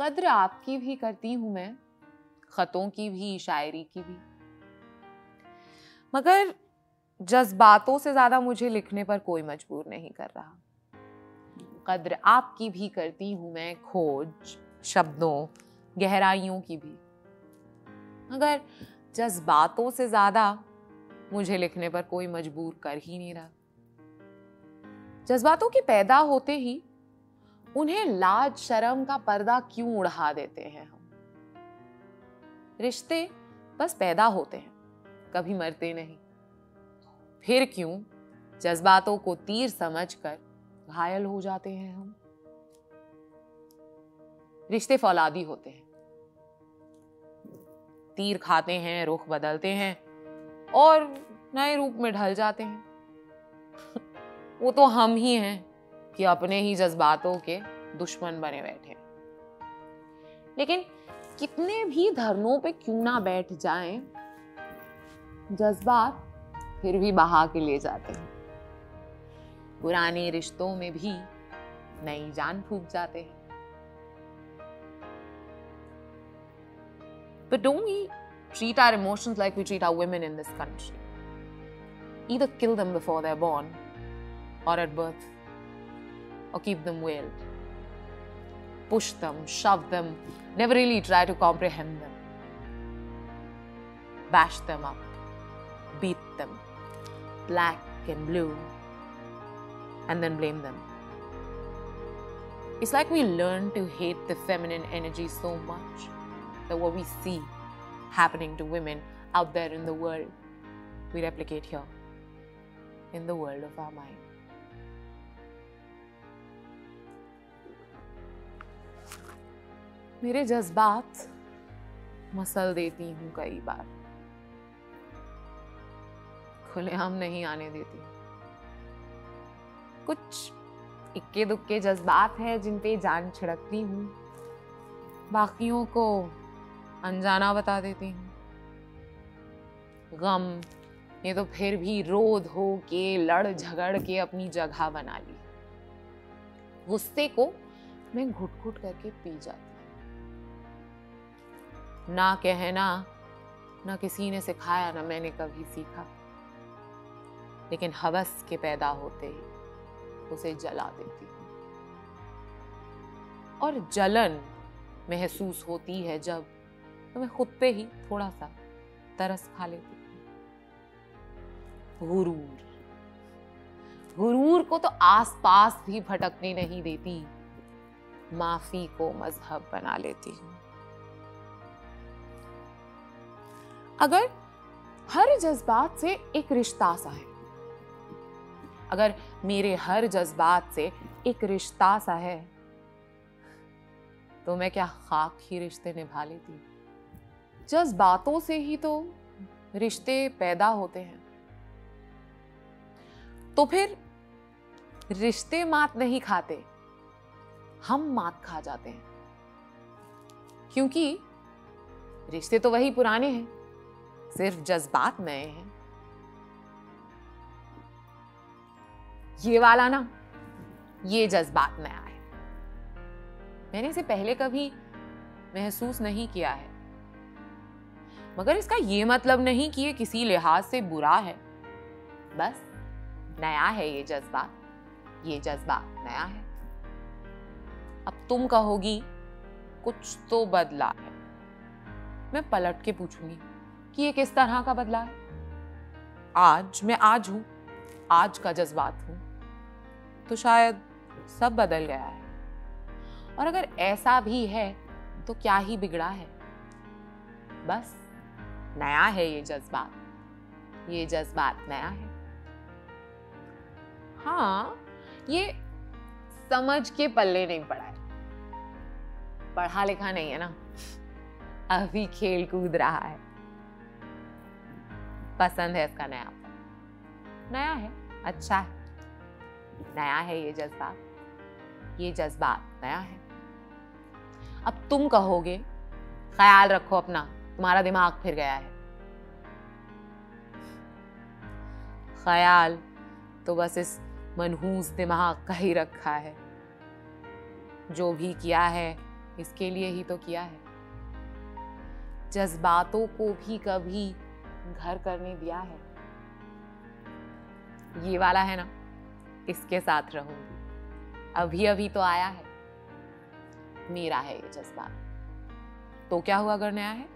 कद्र आपकी भी करती हूँ मैं, खतों की भी, शायरी की भी। मगर जज्बातों से ज़्यादा मुझे लिखने पर कोई मजबूर नहीं कर रहा। कद्र आपकी भी करती हूँ मैं, खोज, शब्दों, गहराइयों की भी। मगर जज्बातों से ज़्यादा मुझे लिखने पर कोई मजबूर कर ही नहीं रहा। जज्बातों के पैदा होते ही उन्हें लाज शर्म का पर्दा क्यों उड़ा देते हैं हम? रिश्ते बस पैदा होते हैं, कभी मरते नहीं। फिर क्यों जज्बातों को तीर समझकर घायल हो जाते हैं हम? रिश्ते फौलादी होते हैं। तीर खाते हैं, रुख बदलते हैं और नए रूप में ढल जाते हैं। वो तो हम ही हैं। कि अपने ही जज्बातों के दुश्मन बने बैठे लेकिन कितने भी धरनों पे क्यों ना बैठ जाएँ, जज्बात फिर भी बहा के ले जाते हैं पुराने रिश्तों में भी नई जान फूक जाते हैं But don't we treat our emotions like we treat our women in this country? Either kill them before they're born, or at birth, or keep them veiled. Push them, shove them, never really try to comprehend them. Bash them up, beat them, black and blue, and then blame them. It's like we learn to hate the feminine energy so much that what we see happening to women out there in the world, we replicate here in the world of our mind. मेरे जज्बात muscle देती हूँ कई बार। खुलेआम नहीं आने देती। कुछ इक्के दुक्के जज्बात हैं जिन पे जान छिड़कती हूँ। बाकियों को अनजाना बता देती हूँ। गम, ये तो फिर भी रोध हो के लड़ झगड़ के अपनी जगह बना ली। गुस्से को मैं घुट घुट करके पी जाती ना कहना ना किसी ने सिखाया, ना मैंने कभी सीखा। लेकिन हवस के पैदा होते ही उसे जला देती हूँ। और जलन महसूस होती है जब तो मैं खुद पे ही थोड़ा सा तरस खा लेती हूँ। गुरूर गुरूर को तो आसपास भी भटकने नहीं देती। माफ़ी को मज़हब बना लेती हूँ। अगर हर जज्बात से एक रिश्ता सा है, अगर मेरे हर जज्बात से एक रिश्ता सा है तो मैं क्या खाक ही रिश्ते निभा लेती? जज्बातों से ही तो रिश्ते पैदा होते हैं। तो फिर रिश्ते मात नहीं खाते, हम मात खा जाते हैं। क्योंकि रिश्ते तो वही पुराने हैं। सिर्फ़ जज्बात नए हैं। ये वाला ना, ये जज्बात नया है। मैंने इसे पहले कभी महसूस नहीं किया है। मगर इसका ये मतलब नहीं कि ये किसी लिहाज से बुरा है। बस, नया है ये जज्बात ये जज्बात नया है। अब तुम कहोगी, कुछ तो बदला है। मैं पलट के पूछूँगी। कि ये किस तरह का बदला है? आज मैं आज हूँ, आज का जज्बात हूँ। तो शायद सब बदल गया है। और अगर ऐसा भी है तो क्या ही बिगड़ा है? बस, नया है ये जज्बात। ये जज्बात नया है। हाँ ये समझ के पल्ले नहीं पड़ा है। पढ़ा लिखा नहीं है ना? अभी खेल कूद रहा है। पसंद है इसका नया। नया है? अच्छा है। नया है ये जज्बात। ये जज्बात नया है। अब तुम कहोगे, ख्याल रखो अपना, तुम्हारा दिमाग फिर गया है। ख्याल तो बस इस मनहूस दिमाग का ही रखा है। जो भी किया है, इसके लिए ही तो किया है। जज्बातों को भी कभी घर करने दिया है। ये वाला है ना, इसके साथ रहूँगी अभी अभी तो आया है। मेरा है ये जज्बा तो क्या हुआ अगर नया है?